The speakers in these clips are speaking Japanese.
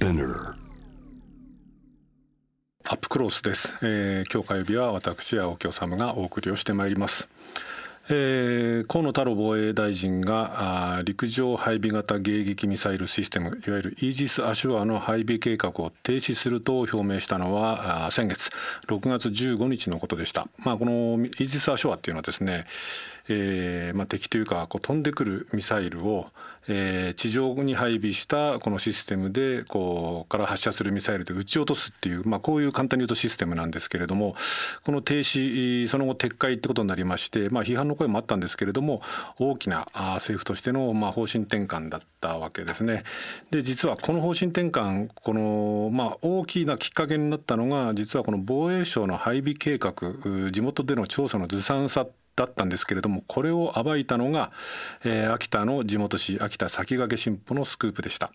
Spinner アップクロースです、えー、今日火曜日は私青木治がお送りをしてまいります。えー、河野太郎防衛大臣があ陸上配備型迎撃ミサイルシステムいわゆるイージス・アシュアの配備計画を停止すると表明したのはあ先月6月15日のことでした、まあ、このイージス・アシュアっていうのはですねえーまあ、敵というかこう飛んでくるミサイルを、えー、地上に配備したこのシステムでこうから発射するミサイルで撃ち落とすっていう、まあ、こういう簡単に言うとシステムなんですけれどもこの停止その後撤回ってことになりまして、まあ、批判の声もあったんですけれども大きな政府としてのまあ方針転換だったわけですね。で実はこの方針転換この、まあ、大きなきっかけになったのが実はこの防衛省の配備計画地元での調査のずさんさだったんですけれどもこれを暴いたのが、えー、秋田の地元紙秋田先駆け新報のスクープでした。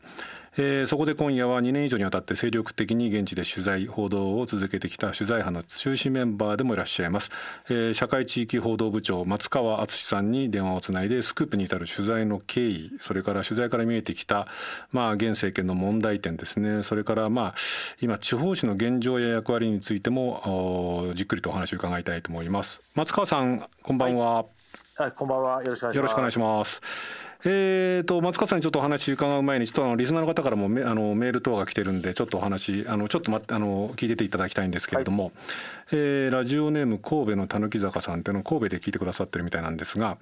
えー、そこで今夜は2年以上にわたって精力的に現地で取材報道を続けてきた取材班の中心メンバーでもいらっしゃいます、えー、社会地域報道部長松川敦さんに電話をつないでスクープに至る取材の経緯それから取材から見えてきた、まあ、現政権の問題点ですね。それからまあ今地方紙の現状や役割についてもじっくりとお話を伺いたいと思います。松川さんこんばんは、はい、こんばんは。よろしくお願いしますえーと、松川さんにちょっとお話伺う前にちょっとあのリスナーの方からもメあのメール等が来てるんでちょっとお話あのちょっと待ってあの聞いてていただきたいんですけれども、はい、えー、ラジオネーム神戸のたぬき坂さんっていうのを神戸で聞いてくださってるみたいなんですが、はい、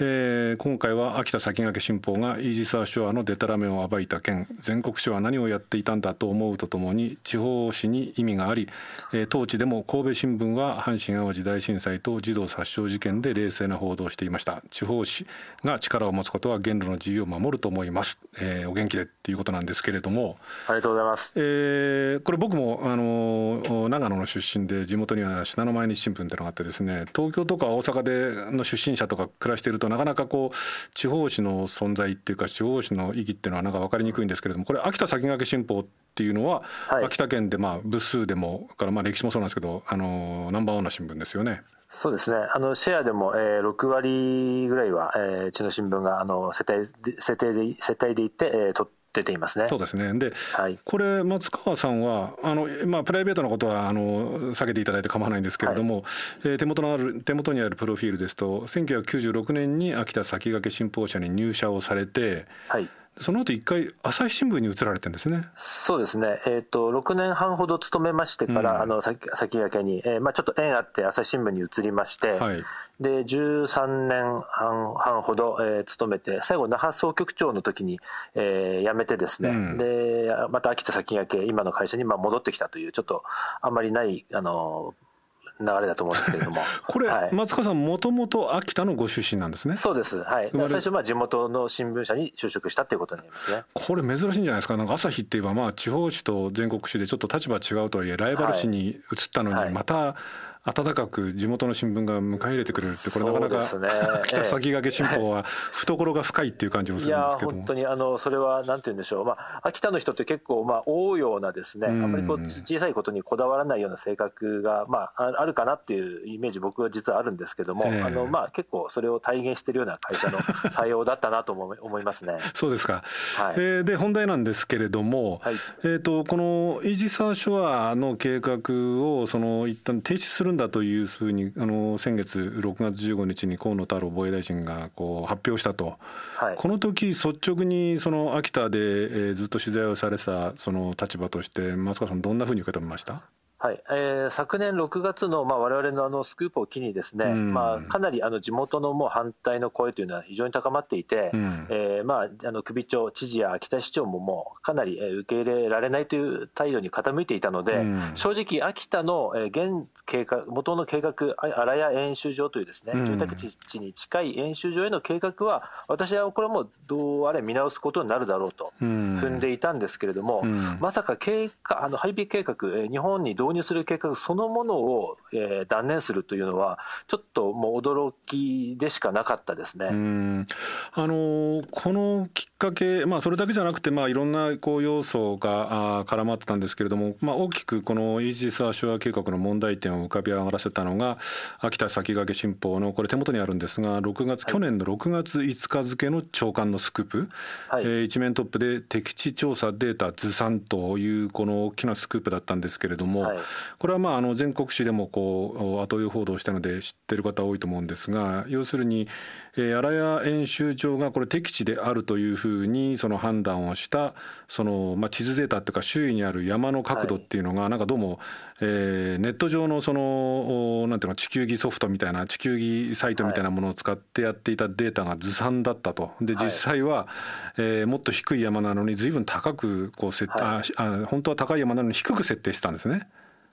えー、今回は秋田先駆け新報がイージス・アショアのデタラメを暴いた件全国紙は何をやっていたんだと思うとともに地方紙に意味があり、えー、当地でも神戸新聞は阪神・淡路大震災と児童殺傷事件で冷静な報道をしていました。地方紙が力を持つことは言論の自由を守守ると思います、えー、お元気でっていうことなんですけれども。ありがとうございます、えー、これ僕もあの長野の出身で地元には信濃毎日新聞っていうのがあってですね東京とか大阪での出身者とか暮らしているとなかなかこう地方紙の存在っていうか地方紙の意義っていうのはなんか分かりにくいんですけれどもこれ秋田先駆け新報っていうのは、はい、秋田県でまあ部数でもからまあ歴史もそうなんですけどあのナンバーワンの新聞ですよね。そうですね。あの、シェアでも、えー、6割ぐらいは、えー、うちの新聞が、あの、世帯で、世帯で、世帯で行って、えー、取出ていますね。そうですね。で、はい、これ松川さんはあのまあプライベートなことはあの避けていただいて構わないんですけれども、はい、えー、手元のある手元にあるプロフィールですと、1996年に秋田先駆け新報社に入社をされて、はい、その後一回朝日新聞に移られてるんですね。そうですね。えっ、ー、と6年半ほど勤めましてから、うん、あの先先駆けに、えー、まあちょっと縁あって朝日新聞に移りまして、はい、で13年半半ほど、えー、勤めて最後那覇総局長の時に、えー、辞めてですね、うん、でまた秋田先駆け今の会社にまあ戻ってきたというちょっとあんまりないあの流れだと思うんですけれども。これ、はい、松川さんもともと秋田のご出身なんですね。そうです。はい。最初まあ地元の新聞社に就職したっていうことになりますね。これ珍しいんじゃないですか。なんか朝日って言えばまあ地方紙と全国紙でちょっと立場違うとはいえライバル紙に移ったのにまた、はい。はい温かく地元の新聞が迎え入れてくれるってこれなかなか、ね、北先駆け新報は懐が深いっていう感じもするんですけど本当にあのそれはなんて言うんでしょう、まあ、秋田の人って結構まあ多いようなですねあんまりこう小さいことにこだわらないような性格が、まあ、あるかなっていうイメージ僕は実はあるんですけども、えー、あのまあ、結構それを体現しているような会社の対応だったなと思いますね。そうですか、はい、えー、で本題なんですけれども、はい、えーと、このイージサーショアの計画をその一旦停止するんだというふうににあの先月6月15日に河野太郎防衛大臣がこう発表したと、はい、この時率直にその秋田で、えー、ずっと取材をされたその立場として松川さんどんなふうに受け止めました？はい。えー、昨年6月の、まあ、我々のあのスクープを機にですね、まあ、かなりあの地元のもう反対の声というのは非常に高まっていて、うん、えー、まあ、あの首長、知事や秋田市長ももうかなり受け入れられないという態度に傾いていたので、うん、正直、秋田の現計画元の計画、荒谷演習場というですね、住宅地に近い演習場への計画は、私はこれもどうあれ見直すことになるだろうと踏んでいたんですけれども、うん、まさか計画あの配備計画、日本に導導入する計画そのものを、えー、断念するというのは、ちょっともう驚きでしかなかったですね。あのこのきっかけ、まあ、それだけじゃなくて、まあ、いろんなこう要素があ絡まってたんですけれども、まあ、大きくこのイージス・アショア計画の問題点を浮かび上がらせたのが秋田先駆新報のこれ手元にあるんですが6月、はい、去年の6月5日付の朝刊のスクープ、はい、えー、一面トップで敵地調査データずさんというこの大きなスクープだったんですけれども、はい、これはまああの全国紙でもこう後追い報道したので知ってる方多いと思うんですが要するに、えー、荒谷演習場がこれ敵地であるというふうにその判断をしたその、まあ、地図データっていうか周囲にある山の角度っていうのがなんかどうも、えー、ネット上のそのなんていうの地球儀ソフトみたいな地球儀サイトみたいなものを使ってやっていたデータがずさんだったと。で実際は、えー、もっと低い山なのに随分高くこう設、はい、あ本当は高い山なのに低く設定したんですね。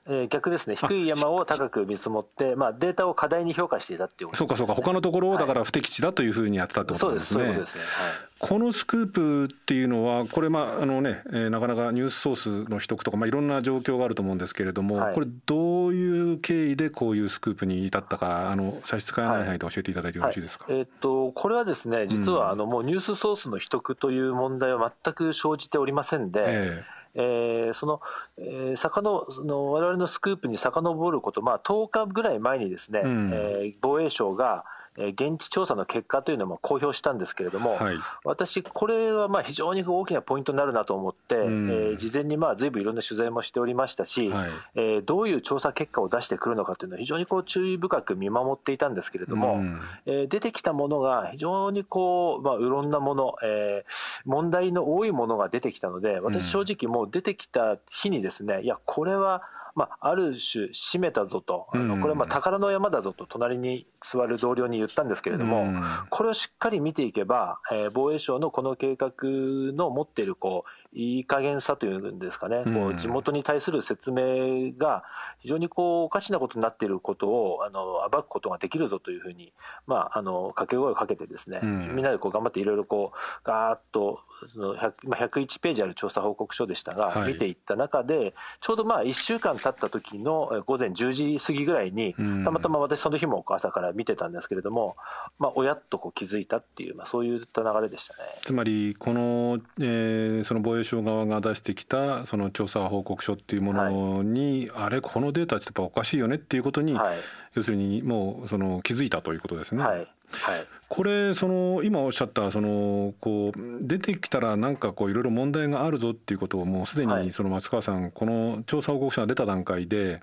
えー、逆ですね、低い山を高く見積もって、まあ、データを過大に評価していたっていうこと、ね、そうかそうか、他のところをだから不適地だというふうにやってたってことですね。そうです、そういうことですね。はいこのスクープっていうのはこれまああのね、えー、なかなかニュースソースの秘匿とか、まあ、いろんな状況があると思うんですけれども、はい、これどういう経緯でこういうスクープに至ったかあの差し支えない範囲で教えていただいてよろしいですか、はい。はい、えー、っとこれはですね実はあの、もうニュースソースの秘匿という問題は全く生じておりませんで、えーえー、その、えー、坂のその我々のスクープに遡ること、まあ、10日ぐらい前にですね、うん、えー、防衛省が現地調査の結果というのも公表したんですけれども、はい、私、これはまあ非常に大きなポイントになるなと思って、うん、えー、事前にまあずいぶんいろんな取材もしておりましたし、はい、えー、どういう調査結果を出してくるのかというのは、非常にこう注意深く見守っていたんですけれども、うん、えー、出てきたものが非常にこう、まあ、いろんなもの、えー、問題の多いものが出てきたので、私、正直、もう出てきた日にですね、いや、これは、まあ、ある種、閉めたぞと、あのこれはまあ宝の山だぞと、隣に座る同僚に言ったんですけれども、これをしっかり見ていけば、えー、防衛省のこの計画の持っているこういい加減さというんですかね、こう地元に対する説明が非常にこうおかしなことになっていることをあの暴くことができるぞというふうに、まあ、あの掛け声をかけてですね、みんなでこう頑張っていろいろこうガーッとその100、まあ、101ページある調査報告書でしたが、はい、見ていった中でちょうどまあ1週間経った時の午前10時過ぎぐらいに、たまたま私その日も朝から見てたんですけれども、まあ、親っとこう気づいたっていう、まあ、そういった流れでしたね。つまりこの、えー、その防衛省側が出してきたその調査報告書っていうものに、はい、あれこのデータってやっぱおかしいよねっていうことに、はい、要するにもうその気づいたということですね。はい。はい、これその今おっしゃったそのこう出てきたらなんかこういろいろ問題があるぞっていうことをもうすでにその松川さんこの調査報告書が出た段階で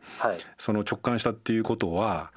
その直感したっていうことは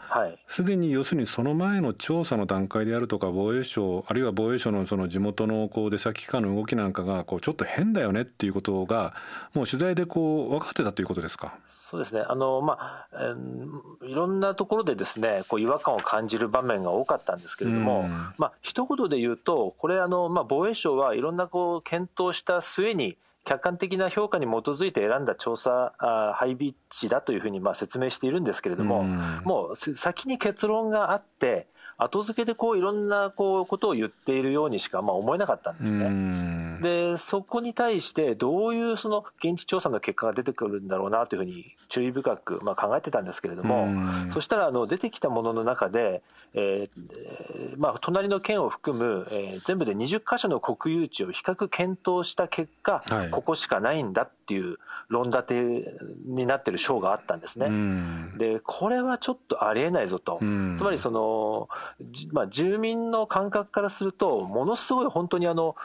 すでに要するにその前の調査の段階であるとか防衛省あるいは防衛省のその地元のこう出先機関の動きなんかがこうちょっと変だよねっていうことがもう取材でこう分かってたということですか？そうですね。あの、まあえー、いろんなところでですねこう違和感を感じる場面が多かったんですけれども、まあ一言で言うとこれあの、まあ、防衛省はいろんなこう検討した末に客観的な評価に基づいて選んだ調査あ配備地だというふうにまあ説明しているんですけれども、もう先に結論があって後付けでこういろんなこうことを言っているようにしかまあ思えなかったんですね。でそこに対してどういうその現地調査の結果が出てくるんだろうなというふうに注意深くまあ考えてたんですけれどもそしたらあの出てきたものの中で、えーまあ、隣の県を含む、えー、全部で20か所の国有地を比較検討した結果、はい、ここしかないんだっていう論立てになってる章があったんですね。でこれはちょっとありえないぞと。つまりそのまあ、住民の感覚からすると、ものすごい本当にあの、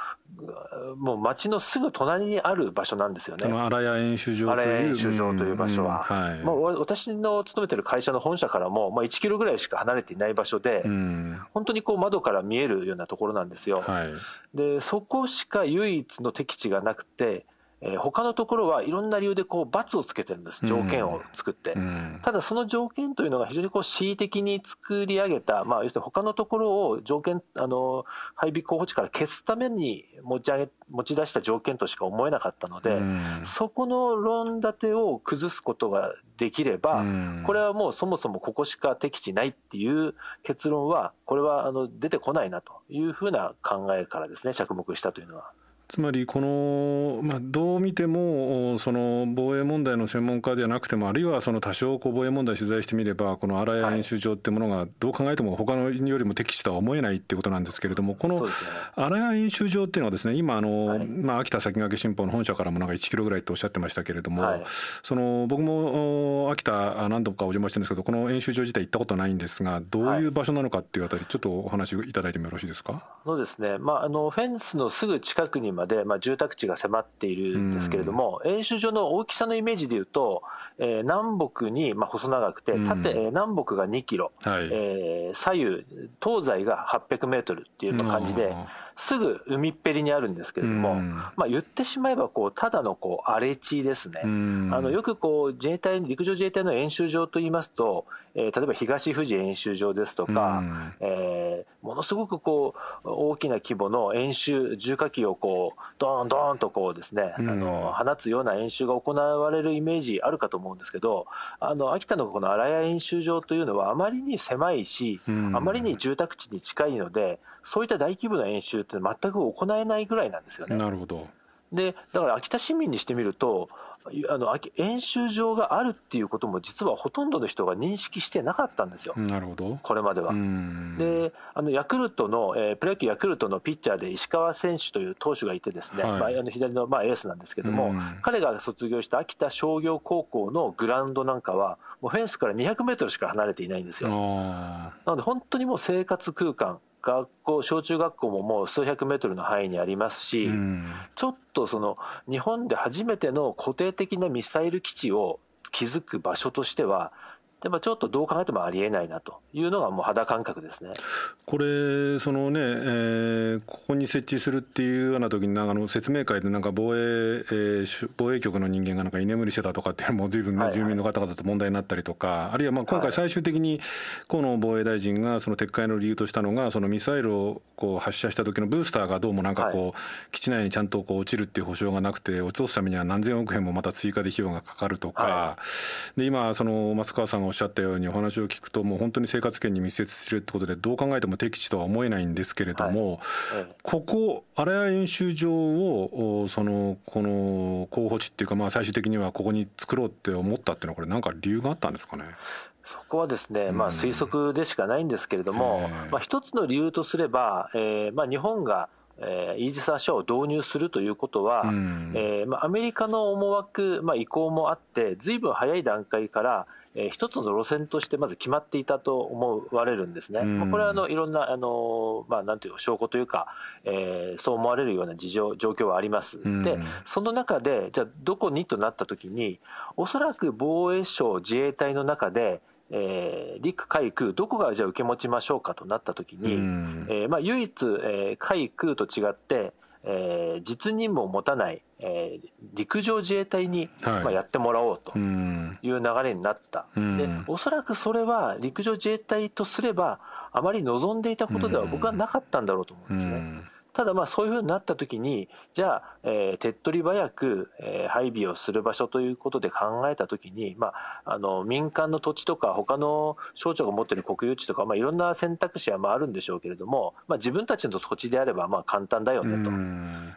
もう町のすぐ隣にある場所なんですよね。荒谷演習場という。演習場という場所は。うんはい、まあ、私の勤めてる会社の本社からも、まあ、1キロぐらいしか離れていない場所で、うん、本当にこう窓から見えるようなところなんですよ。はい、で、そこしか唯一の敵地がなくて、えー、他のところはいろんな理由でこう罰をつけてるんです、条件を作って。うん、ただその条件というのが非常にこう恣意的に作り上げた、まあ、要するに他のところを条件、あの、配備候補地から消すために持ち上げ、持ち出した条件としか思えなかったので、うん、そこの論立てを崩すことができれば、うん、これはもうそもそもここしか敵地ないっていう結論は、これはあの出てこないなというふうな考えからですね、着目したというのは。つまりこの、まあ、どう見てもその防衛問題の専門家ではなくてもあるいはその多少こう防衛問題取材してみればこの荒谷演習場ってものがどう考えても他のよりも適地とは思えないっていうことなんですけれどもこの荒谷演習場っていうのはですね今あの、まあ、秋田先駆け新報の本社からもなんか1キロぐらいっておっしゃってましたけれども、その僕も秋田何度かお邪魔してるんですけどこの演習場自体行ったことないんですがどういう場所なのかっていうあたりちょっとお話いただいてもよろしいですか？そうですね、まあ、あのフェンスのすぐ近くにまで、まあ、住宅地が迫っているんですけれども、演習場の大きさのイメージでいうと、えー、南北に、まあ、細長くて、縦、え南北が2キロ、はい、えー、左右、東西が800メートルっていう感じで、すぐ海っぺりにあるんですけれども、まあ、言ってしまえばこう、ただのこう荒れ地ですね。あのよくこう自衛隊陸上自衛隊の演習場といいますと、えー、例えば東富士演習場ですとか、えー、ものすごくこう大きな規模の演習重火器をこうドーンドーンとこうですね、あの放つような演習が行われるイメージあるかと思うんですけどあの秋田のこの荒谷演習場というのはあまりに狭いし、あまりに住宅地に近いのでそういった大規模な演習って全く行えないぐらいなんですよね。なるほど。でだから秋田市民にしてみるとあの演習場があるっていうことも実はほとんどの人が認識してなかったんですよ、なるほど。これまでは。であのヤクルトの、えー、プロ野球ヤクルトのピッチャーで石川選手という投手がいてですね、はい、まあ、あの左の、まあ、エースなんですけども、彼が卒業した秋田商業高校のグラウンドなんかはもうフェンスから200メートルしか離れていないんですよ。なので本当にもう生活空間学校小中学校ももう数百メートルの範囲にありますし、うん、ちょっとその日本で初めての固定的なミサイル基地を築く場所としてはでもちょっとどう考えてもありえないなというのがもう肌感覚ですねこれそのね、えー、ここに設置するっていうような時にあの説明会でなんか防衛、えー、防衛局の人間がなんか居眠りしてたとかっていうのも随分ね、住民の方々と問題になったりとかあるいはまあ今回最終的に河野防衛大臣がその撤回の理由としたのがそのミサイルをこう発射した時のブースターがどうもなんかこう、基地内にちゃんとこう落ちるっていう保証がなくて落とすためには何千億円もまた追加で費用がかかるとか、で今その松川さんがおっしゃったようにお話を聞くともう本当に生活圏に密接してるってことでどう考えても敵地とは思えないんですけれども、はい、ここ荒谷演習場をそのこの候補地っていうかまあ最終的にはここに作ろうって思ったっていうのはこれ何か理由があったんですかね？そこはですね、まあ、推測でしかないんですけれども、まあ、一つの理由とすれば、えーまあ、日本がえー、イージス・アショアを導入するということは、うん、えー、まあ、アメリカの思惑、まあ、意向もあってずいぶん早い段階から、えー、一つの路線としてまず決まっていたと思われるんですね、うん、まあ、これはあのいろんなあの、まあ、なんていう証拠というか、えー、そう思われるような事情状況はあります、うん、でその中でじゃあどこにとなった時におそらく防衛省自衛隊の中でえー、陸海空どこがじゃあ受け持ちましょうかとなった時に、うん、えー、まあ、唯一、えー、海空と違って、えー、実任務を持たない、えー、陸上自衛隊に、はい、まあ、やってもらおうという流れになった、うん、でおそらくそれは陸上自衛隊とすればあまり望んでいたことでは僕はなかったんだろうと思うんですね。うんただまあそういうふうになった時にじゃあ、えー、手っ取り早く、えー、配備をする場所ということで考えた時に、まあ、あの民間の土地とか他の省庁が持っている国有地とか、まあ、いろんな選択肢はまああるんでしょうけれども、まあ、自分たちの土地であればまあ簡単だよねと。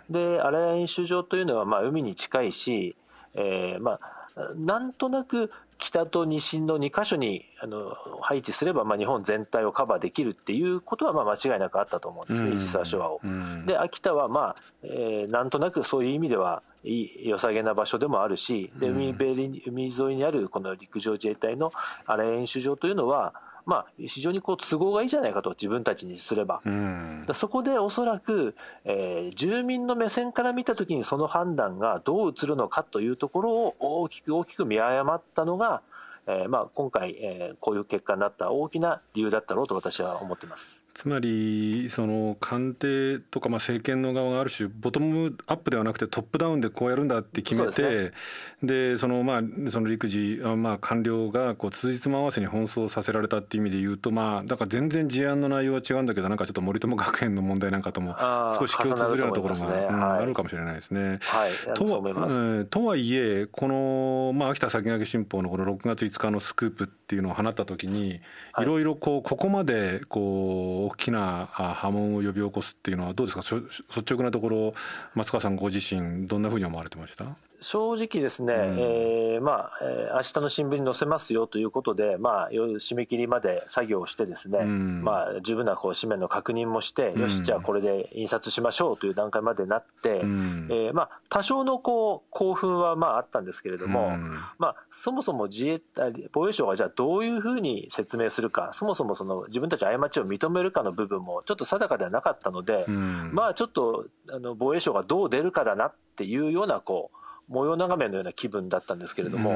で荒谷演習場というのはまあ海に近いし、えー、まあなんとなく北と西の2か所にあの配置すれば、まあ、日本全体をカバーできるっていうことはまあ間違いなくあったと思うんですね、イージス・アショアを。で秋田は、まあえー、なんとなくそういう意味ではいい良さげな場所でもあるしで海辺海沿いにあるこの陸上自衛隊の荒れ演習場というのはまあ、非常にこう都合がいいじゃないかと自分たちにすれば、うん、そこでおそらく、えー、住民の目線から見たときにその判断がどう映るのかというところを大きく大きく見誤ったのが、えーまあ、今回、えー、こういう結果になった大きな理由だったろうと私は思っています。つまりその官邸とかまあ政権の側がある種ボトムアップではなくてトップダウンでこうやるんだって決めてで、そのまあその陸自まあ官僚がこう通日も合わせに奔走させられたっていう意味で言うとまあだから全然事案の内容は違うんだけどなんかちょっと森友学園の問題なんかとも少し共通するようなところが、あるかもしれないですね。はい、とはとはいえこのまあ秋田先駆け新報のこの6月5日のスクープっていうのを放った時にいろいろこうここまでこう大きな波紋を呼び起こすっていうのはどうですか？率直なところ松川さんご自身どんなふうに思われてました？正直ですね、うん、えー、まあ、えー、明日の新聞に載せますよということで、まあ、締め切りまで作業をしてですね、うん、まあ、十分なこう紙面の確認もして、うん、よし、じゃあこれで印刷しましょうという段階までなって、うん、えー、まあ、多少のこう興奮はまああったんですけれども、まあ、そもそも自衛隊、防衛省がじゃあどういうふうに説明するか、そもそもその自分たち過ちを認めるかの部分もちょっと定かではなかったので、まあ、ちょっとあの防衛省がどう出るかだなっていうようなこう、模様眺めのような気分だったんですけれども、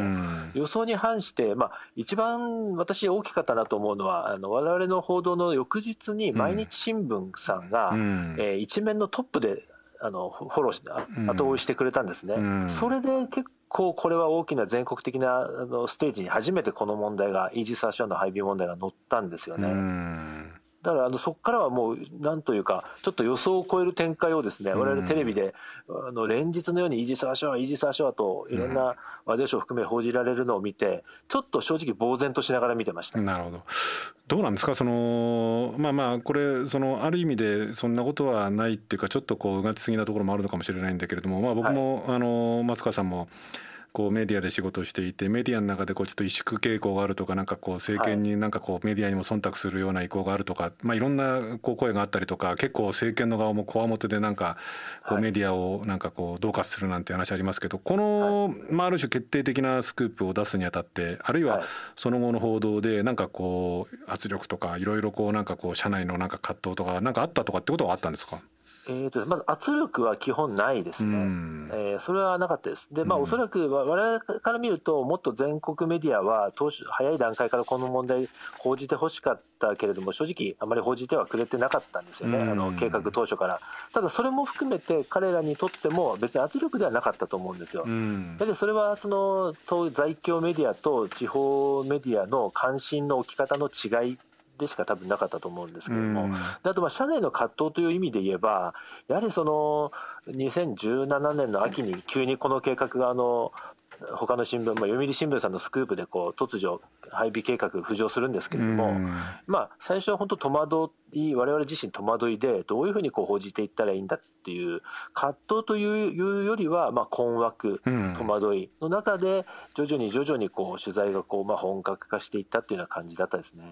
予想に反して、まあ、一番私大きかったなと思うのは、あの我々の報道の翌日に毎日新聞さんが、うん、えー、一面のトップであのフォローして、後追いしてくれたんですね。うん、それで結構これは大きな全国的なあのステージに初めてこの問題が、イージス・アショアの配備問題が乗ったんですよね。うんだからあのそこからはもうなんというかちょっと予想を超える展開をですね我々テレビであの連日のようにイージス・アショアイージス・アショアといろんなワーデーションを含め報じられるのを見てちょっと正直呆然としながら見てました。なるほど。どうなんですか？そのまあまあこれそのある意味でそんなことはないっていうかちょっとこううがちすぎなところもあるのかもしれないんだけれどもまあ僕も、はい、あの松川さんもこうメディアで仕事をしていてメディアの中でこうちょっと萎縮傾向があるとかなんかこう政権になんかこうメディアにも忖度するような意向があるとか、まあ、いろんなこう声があったりとか結構政権の側もこわもてでなんかこうメディアをなんかこうどうかするなんて話ありますけどこの、まあ、ある種決定的なスクープを出すにあたってあるいはその後の報道でなんかこう圧力とかいろいろこうなんかこう社内のなんか葛藤とかなんかあったとかってことはあったんですか？えーと、まず圧力は基本ないですね、うん、えー、それはなかったです。で、まあ、おそらく我々から見ると、もっと全国メディアは当初、早い段階からこの問題、報じてほしかったけれども、正直、あまり報じてはくれてなかったんですよね、うん、あの計画当初から。ただ、それも含めて、彼らにとっても、別に圧力ではなかったと思うんですよ。うん、でそれはその在京メディアと地方メディアの関心の置き方の違いでしか多分なかったと思うんですけれども、あとまあ社内の葛藤という意味で言えば、やはりその2017年の秋に急にこの計画があの他の新聞、まあ、読売新聞さんのスクープでこう突如配備計画浮上するんですけれども、まあ、最初は本当戸惑い我々自身戸惑いでどういうふうにこう報じていったらいいんだっていう葛藤というよりはまあ困惑、戸惑いの中で徐々に徐々にこう取材がこうまあ本格化していったっていうような感じだったですね。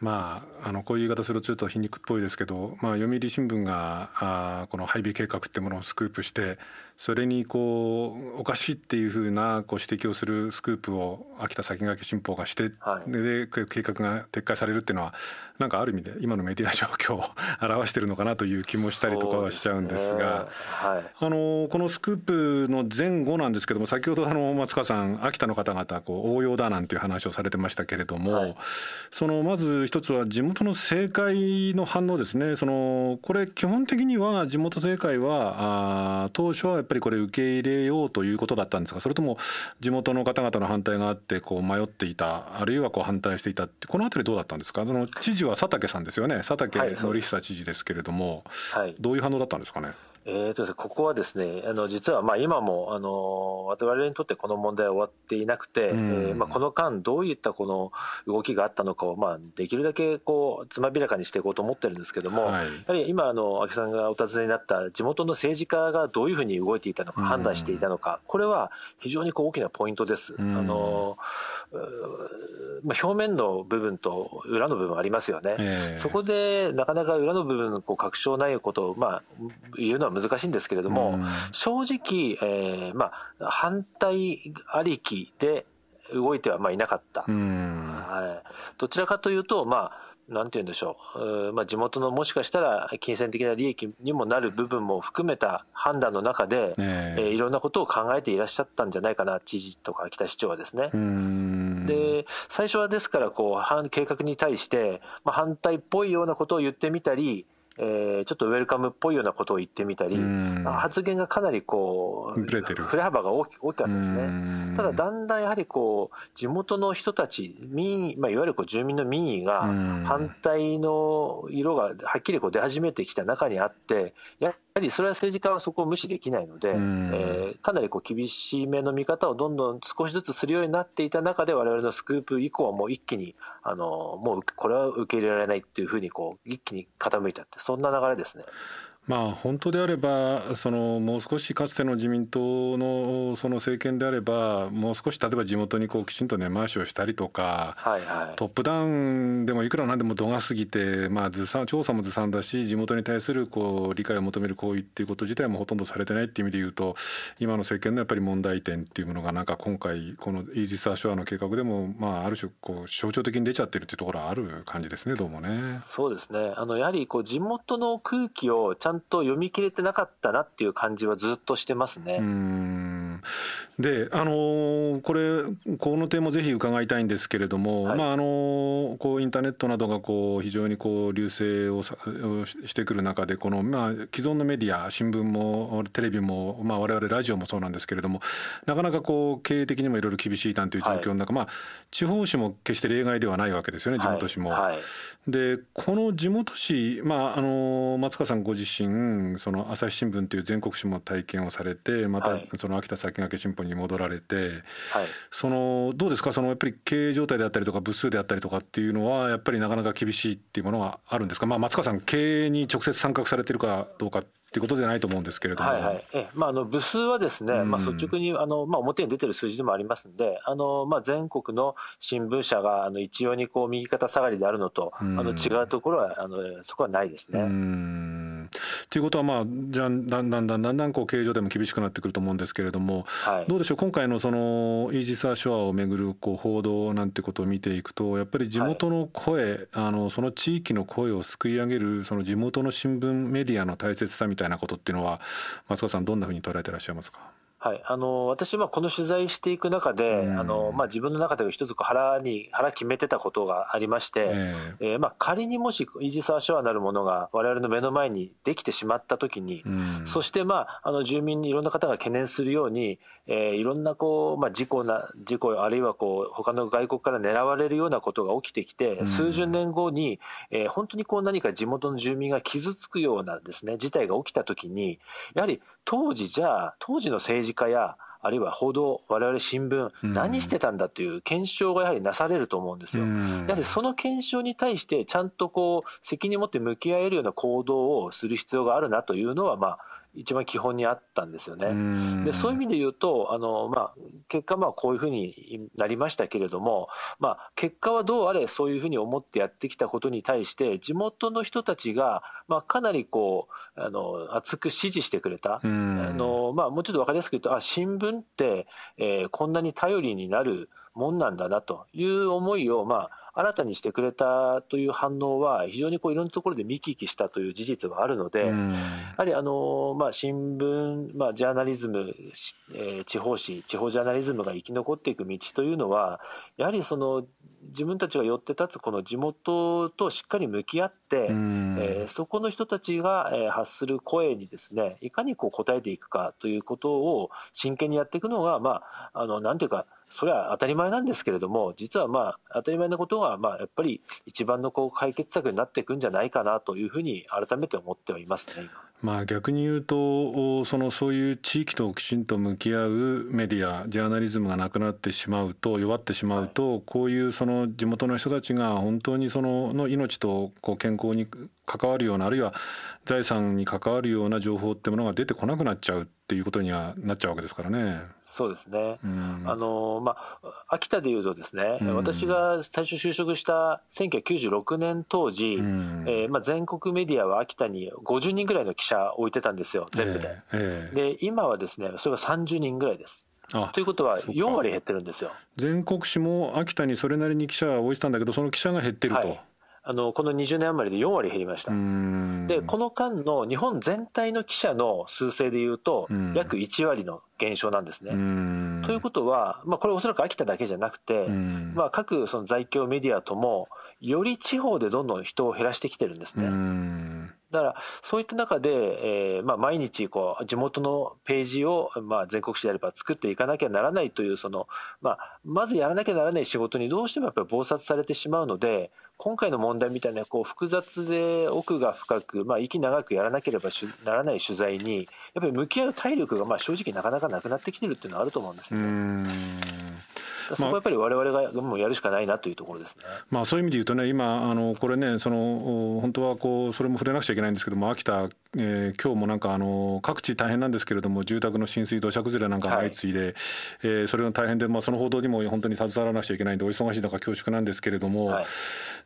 まあ、あのこういう言い方するとちょっと皮肉っぽいですけど、まあ、読売新聞があこの配備計画ってものをスクープしてそれにこうおかしいっていうふうなこう指摘をするスクープを秋田先駆け新報がして、はい、で計画が撤回されるっていうのはなんかある意味で今のメディア状況を表しているのかなという気もしたりとかはしちゃうんですが、ね。はい、あのこのスクープの前後なんですけども先ほどあの松川さん秋田の方々こう応用だなんていう話をされてましたけれども、はい、そのまず一つは地元の政界の反応ですね。そのこれ基本的には地元政界はあ当初はっぱりこれ受け入れようということだったんですか？それとも地元の方々の反対があってこう迷っていたあるいはこう反対していたってこの辺りどうだったんですか？その知事は佐竹さんですよね？佐竹典久知事ですけれども、はい、どういう反応だったんですかね？えーとここはですねあの実はまあ今もあの我々にとってこの問題は終わっていなくて、うん、えー、まあ、この間どういったこの動きがあったのかを、まあ、できるだけこうつまびらかにしていこうと思ってるんですけども、はい、やはり今あの秋さんがお尋ねになった地元の政治家がどういうふうに動いていたのか、判断していたのか、これは非常にこう大きなポイントです。うん、あのまあ、表面の部分と裏の部分ありますよね、えー、そこでなかなか裏の部分こう確証ないことを、まあ、言うのは難しいんですけれども、うん、正直、えーまあ、反対ありきで動いてはまあいなかった、うん、はい、どちらかというと、まあなんて言うんでしょう、まあ、地元のもしかしたら金銭的な利益にもなる部分も含めた判断の中で、えー、えー、いろんなことを考えていらっしゃったんじゃないかな、知事とか秋田市長はですね。で最初はですからこう計画に対して、まあ、反対っぽいようなことを言ってみたり、えー、ちょっとウェルカムっぽいようなことを言ってみたり、発言がかなりこう、振れ幅が大き大きかったですね。ただ、だんだんやはりこう、地元の人たち、民まあ、いわゆるこう住民の民意が反対の色がはっきりこう出始めてきた中にあって、やはりそれは政治家はそこを無視できないので、えー、かなりこう厳しめの見方をどんどん少しずつするようになっていた中で我々のスクープ以降はもう一気にあのもうこれは受け入れられないっていうふうにこう一気に傾いちゃってそんな流れですね。まあ、本当であればそのもう少しかつての自民党のその政権であればもう少し例えば地元にこうきちんと根回しをしたりとか、はいはい、トップダウンでもいくらなんでも度が過ぎて、まあ、ずさ調査もずさんだし地元に対するこう理解を求める行為っていうこと自体もほとんどされてないっていう意味で言うと今の政権のやっぱり問題点っていうものがなんか今回このイージス・アショアの計画でも、まあ、ある種こう象徴的に出ちゃってるっていうところはある感じですねどうもね。そうですねあのやはりこう地元の空気をちゃんと読み切れてなかったなっていう感じはずっとしてますね。で、あのこれこの点もぜひ伺いたいんですけれども、はい、まああのこうインターネットなどがこう非常にこう流星をしてくる中でこのまあ既存のメディア新聞もテレビもまあ我々ラジオもそうなんですけれどもなかなかこう経営的にもいろいろ厳しいなんていう状況の中、はい、まあ地方紙も決して例外ではないわけですよね地元紙も。はい、でこの地元紙まああの松川さんご自身その朝日新聞という全国紙も体験をされてまたその秋田先駆け新報に戻られて、はい、そのどうですか？そのやっぱり経営状態であったりとか部数であったりとかっていうのはやっぱりなかなか厳しいっていうものがあるんですか、まあ、松川さん経営に直接参画されてるかどうかっていうことじゃないと思うんですけれども、はいはい。えまあ、あの部数はですね、うん、まあ、率直にあの、まあ、表に出てる数字でもありますんで、あのまあ、全国の新聞社があの一様にこう右肩下がりであるのと、うん、あの違うところはあのそこはないですね。ということは、まあ、じゃあだんだんだんだんだんこう経営上でも厳しくなってくると思うんですけれども、はい、どうでしょう？今回のそのイージス・アショアをめぐるこう報道なんてことを見ていくとやっぱり地元の声、はい、あのその地域の声をすくい上げるその地元の新聞メディアの大切さみたいなことっていうのは松川さんどんなふうに捉えていらっしゃいますか？はい、あの私はこの取材していく中で、うん、あのまあ、自分の中で一つ腹に腹決めてたことがありまして、えー、えー、まあ、仮にもしイージス・アショアなるものが我々の目の前にできてしまったときに、うん、そして、まあ、あの住民にいろんな方が懸念するように、えー、いろんなこう、まあ、事故な事故あるいはこう他の外国から狙われるようなことが起きてきて、うん、数十年後に、えー、本当にこう何か地元の住民が傷つくようなですね事態が起きたときにやはり当時じゃあ当時の政治家やあるいは報道、我々新聞、何してたんだという検証がやはりなされると思うんですよ。やはりその検証に対して、ちゃんとこう、責任を持って向き合えるような行動をする必要があるなというのは、まあ、一番基本にあったんですよね。でそういう意味で言うとあの、まあ、結果まあこういうふうになりましたけれども、まあ、結果はどうあれそういうふうに思ってやってきたことに対して地元の人たちが、まあ、かなりこうあの熱く支持してくれた。あのまあ、もうちょっと分かりやすく言うとあ新聞って、えー、こんなに頼りになるもんなんだなという思いを、まあ、新たにしてくれたという反応は非常にこういろんなところで見聞きしたという事実はあるので、やはりあの、まあ、新聞、まあ、ジャーナリズム、えー、地方紙地方ジャーナリズムが生き残っていく道というのはやはりその自分たちが寄って立つこの地元としっかり向き合って、えー、そこの人たちが、えー、発する声にですねいかにこう応えていくかということを真剣にやっていくのがまああのなんていうかそれは当たり前なんですけれども実はまあ当たり前なことがまあやっぱり一番のこう解決策になっていくんじゃないかなというふうに改めて思ってはいますね。まあ逆に言うとそのそういう地域ときちんと向き合うメディアジャーナリズムがなくなってしまうと弱ってしまうと、こういうその地元の人たちが本当にそのの命とこう健康に関わるようなあるいは財産に関わるような情報ってものが出てこなくなっちゃう。っていうことにはなっちゃうわけですからね。そうですね。うん、あのまあ秋田でいうとですね、うん、私が最初就職した1996年当時、うん、えー、まあ全国メディアは秋田に50人ぐらいの記者置いてたんですよ全部で。えーえー、で今はですねそれが30人ぐらいです。ということは4割減ってるんですよ全国紙も秋田にそれなりに記者は置いてたんだけどその記者が減ってると。はいあのこの20年余りで4割減りました。でこの間の日本全体の記者の数勢でいうと約1割の減少なんですね。ということは、まあ、これおそらく秋田だけじゃなくて、まあ、各その在京メディアともより地方でどんどん人を減らしてきてるんですね。だからそういった中で、えーまあ、毎日こう地元のページを、まあ、全国紙であれば作っていかなきゃならないというその、まあ、まずやらなきゃならない仕事にどうしてもやっぱり忙殺されてしまうので今回の問題みたいなこう複雑で奥が深く、まあ、息長くやらなければならない取材にやっぱり向き合う体力がまあ正直なかなかなくなってきてるっていうのはあると思うんですよね。そこはやっぱり我々がもうやるしかないなというところですね。まあそういう意味で言うとね今あのこれねその本当はこうそれも触れなくちゃいけないんですけども秋田、えー、今日もなんかあの各地大変なんですけれども住宅の浸水土砂崩れなんかが相次いで、はい、えー、それが大変でまあその報道にも本当に携わらなくちゃいけないんでお忙しい中恐縮なんですけれども、はい、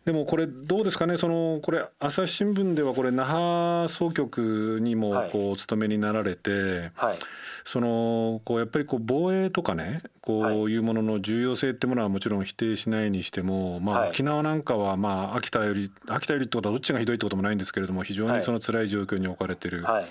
でもこれどうですかねそのこれ朝日新聞ではこれ那覇総局にもこうお勤めになられて、はい、そのこうやっぱりこう防衛とかねこういうものの重要性ってものはもちろん否定しないにしても、まあ、沖縄なんかはまあ秋田より秋田よりってことはどっちがひどいってこともないんですけれども非常にその辛い状況に置かれてる、はい、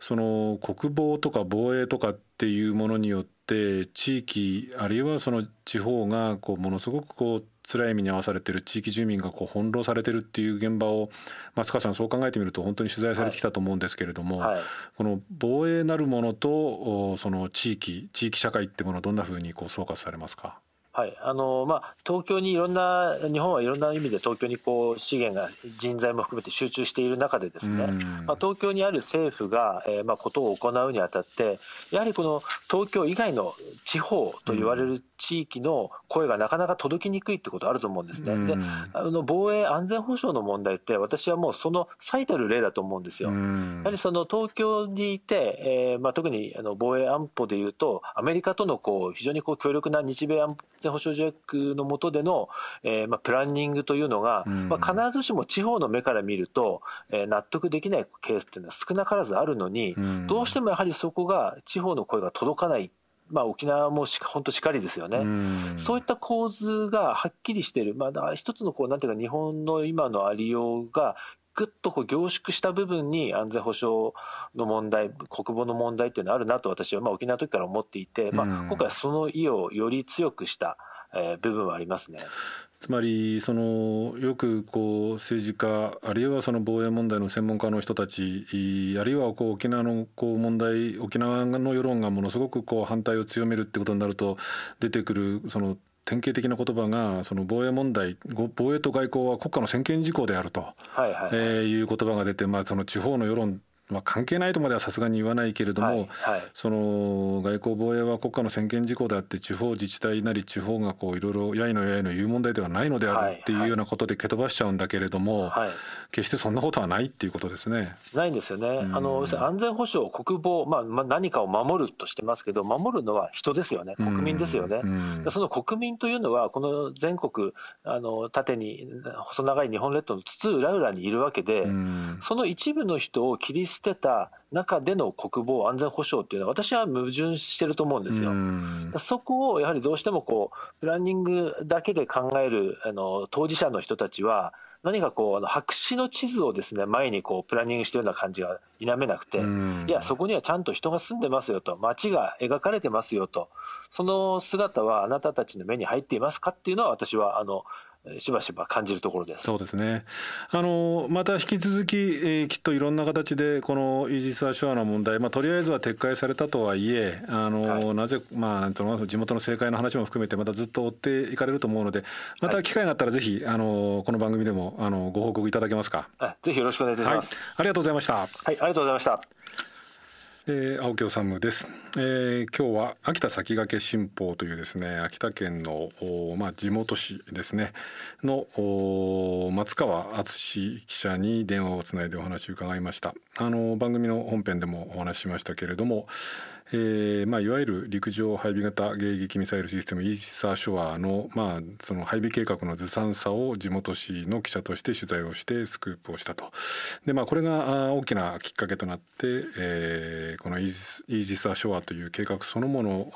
その国防とか防衛とかっていうものによって地域あるいはその地方がこうものすごくこう辛い目に遭わされてる地域住民がこう翻弄されてるっていう現場を松川さんそう考えてみると本当に取材されてきたと思うんですけれども、はい。はい、この防衛なるものとその地域地域社会ってものをどんなふうにこう総括されますか？はい。あのまあ、東京にいろんな日本はいろんな意味で東京にこう資源が人材も含めて集中している中でですね、まあ、東京にある政府が、えー、まあことを行うにあたってやはりこの東京以外の地方と言われる地域の声がなかなか届きにくいってことあると思うんですね。であの防衛安全保障の問題って私はもうその最たる例だと思うんですよ。やはりその東京にいて、えーまあ、特にあの防衛安保でいうとアメリカとのこう非常にこう強力な日米安全保障条約の下での、えーまあ、プランニングというのが、まあ、必ずしも地方の目から見ると、えー、納得できないケースっていうのは少なからずあるのに、どうしてもやはりそこが地方の声が届かないまあ、沖縄もし本当しかりですよね、うそういった構図がはっきりしている、まあ、だから一つのこうなんていうか日本の今のありようがぐっとこう凝縮した部分に安全保障の問題国防の問題っていうのはあるなと私はまあ沖縄の時から思っていて、まあ、今回はその意をより強くしたえー、部分はありますね。つまりそのよくこう政治家あるいはその防衛問題の専門家の人たちあるいはこう沖縄のこう問題沖縄の世論がものすごくこう反対を強めるってことになると出てくるその典型的な言葉がその防衛問題防衛と外交は国家の専権事項であると、はいはい、えー、いう言葉が出て、まあ、その地方の世論まあ、関係ないとまではさすがに言わないけれども、はいはい、その外交防衛は国家の専権事項であって地方自治体なり地方がこういろいろやいのやいの言う問題ではないのであるっていうようなことで蹴飛ばしちゃうんだけれども、はい、決してそんなことはないっていうことですね。ないんですよね。うん、あの安全保障国防、まあ、まあ何かを守るとしてますけど守るのは人ですよね。国民ですよね。うん。うん、その国民というのはこの全国あの縦に細長い日本列島の津々浦々にいるわけで、その一部の人を切り捨てた中での国防安全保障っていうのは私は矛盾してると思うんですよ。そこをやはりどうしてもこうプランニングだけで考えるあの当事者の人たちは何かこうあの白紙の地図をですね前にこうプランニングしてるような感じが否めなくていやそこにはちゃんと人が住んでますよと街が描かれてますよとその姿はあなたたちの目に入っていますかっていうのは私はあのしばしば感じるところです。そうですね。あのまた引き続き、えー、きっといろんな形でこのイージス・アショアの問題、まあ、とりあえずは撤回されたとはいえあの、はい、なぜ、まあ、なんとの地元の政界の話も含めてまたずっと追っていかれると思うのでまた機会があったらぜひ、はい、あのこの番組でもあのご報告いただけますか。ぜひよろしくお願いいたします、はい、ありがとうございました。はいありがとうございましたえー、青木治です、えー、今日は秋田先駆け新報というですね秋田県のまあ、地元市ですね。の松川敦記者に電話をつないでお話を伺いました。あの番組の本編でもお話ししましたけれどもえーまあ、いわゆる陸上配備型迎撃ミサイルシステムイーサーショアの,、まあその配備計画のずさんさを地元紙の記者として取材をしてスクープをしたと。で、まあ、これが大きなきっかけとなって、えー、このイージス・アショアという計画そのもの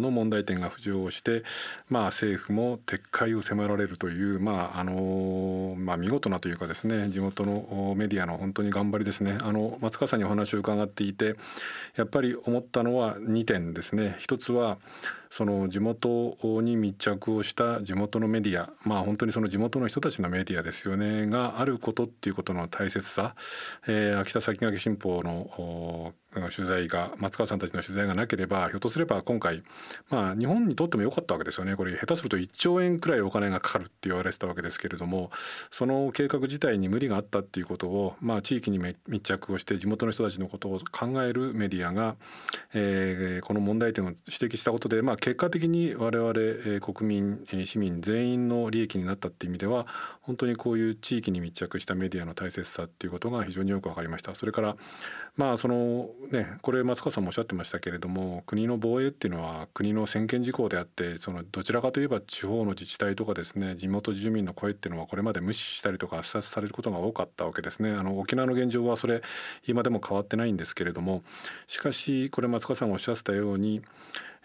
の問題点が浮上して、まあ、政府も撤回を迫られるという、まああのまあ、見事なというかですね地元のメディアの本当に頑張りですね。あの松川さんにお話を伺っていてやっぱり思ったのは2点ですね。一つはその地元に密着をした地元のメディアまあ本当にその地元の人たちのメディアですよねがあることっていうことの大切さ、えー、秋田先駆け新報の取材が松川さんたちの取材がなければひょっとすれば今回まあ日本にとっても良かったわけですよね。これ下手すると1兆円くらいお金がかかるって言われてたわけですけれどもその計画自体に無理があったっていうことをまあ地域に密着をして地元の人たちのことを考えるメディアが、えー、この問題点を指摘したことでまあ結果的に我々、え国民市民全員の利益になったっていう意味では本当にこういう地域に密着したメディアの大切さっていうことが非常によく分かりました。それからまあそのねこれ松川さんもおっしゃってましたけれども国の防衛っていうのは国の専権事項であってそのどちらかといえば地方の自治体とかですね地元住民の声っていうのはこれまで無視したりとか視察されることが多かったわけですね。あの沖縄の現状はそれ今でも変わってないんですけれどもしかしこれ松川さんがおっしゃってたように、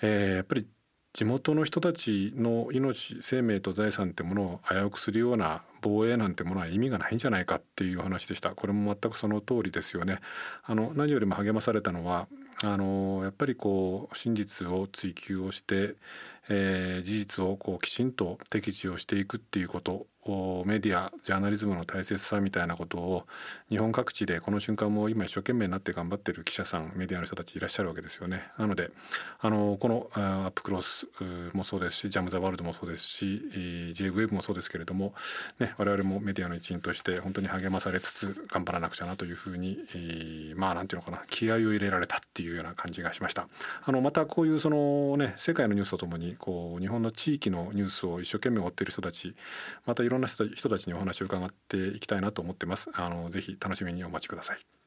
えー、やっぱり地元の人たちの命生命と財産ってものを危うくするような防衛なんてものは意味がないんじゃないかっていう話でした。これも全くその通りですよね。あの何よりも励まされたのはあのやっぱりこう真実を追求をして、えー、事実をこうきちんと適時をしていくっていうことメディアジャーナリズムの大切さみたいなことを日本各地でこの瞬間も今一生懸命になって頑張ってる記者さんメディアの人たちいらっしゃるわけですよね。なのであのこのアップクロスもそうですしジャム・ザ・ワールドもそうですし J ウェブもそうですけれども、ね、我々もメディアの一員として本当に励まされつつ頑張らなくちゃなというふうに、まあなんていうのかな気合を入れられたっていうような感じがしました。あのまたこういうそのね世界のニュースとともにこう日本の地域のニュースを一生懸命追っている人たちまたいろんな人たちにお話を伺っていきたいなと思ってます。あのぜひ楽しみにお待ちください。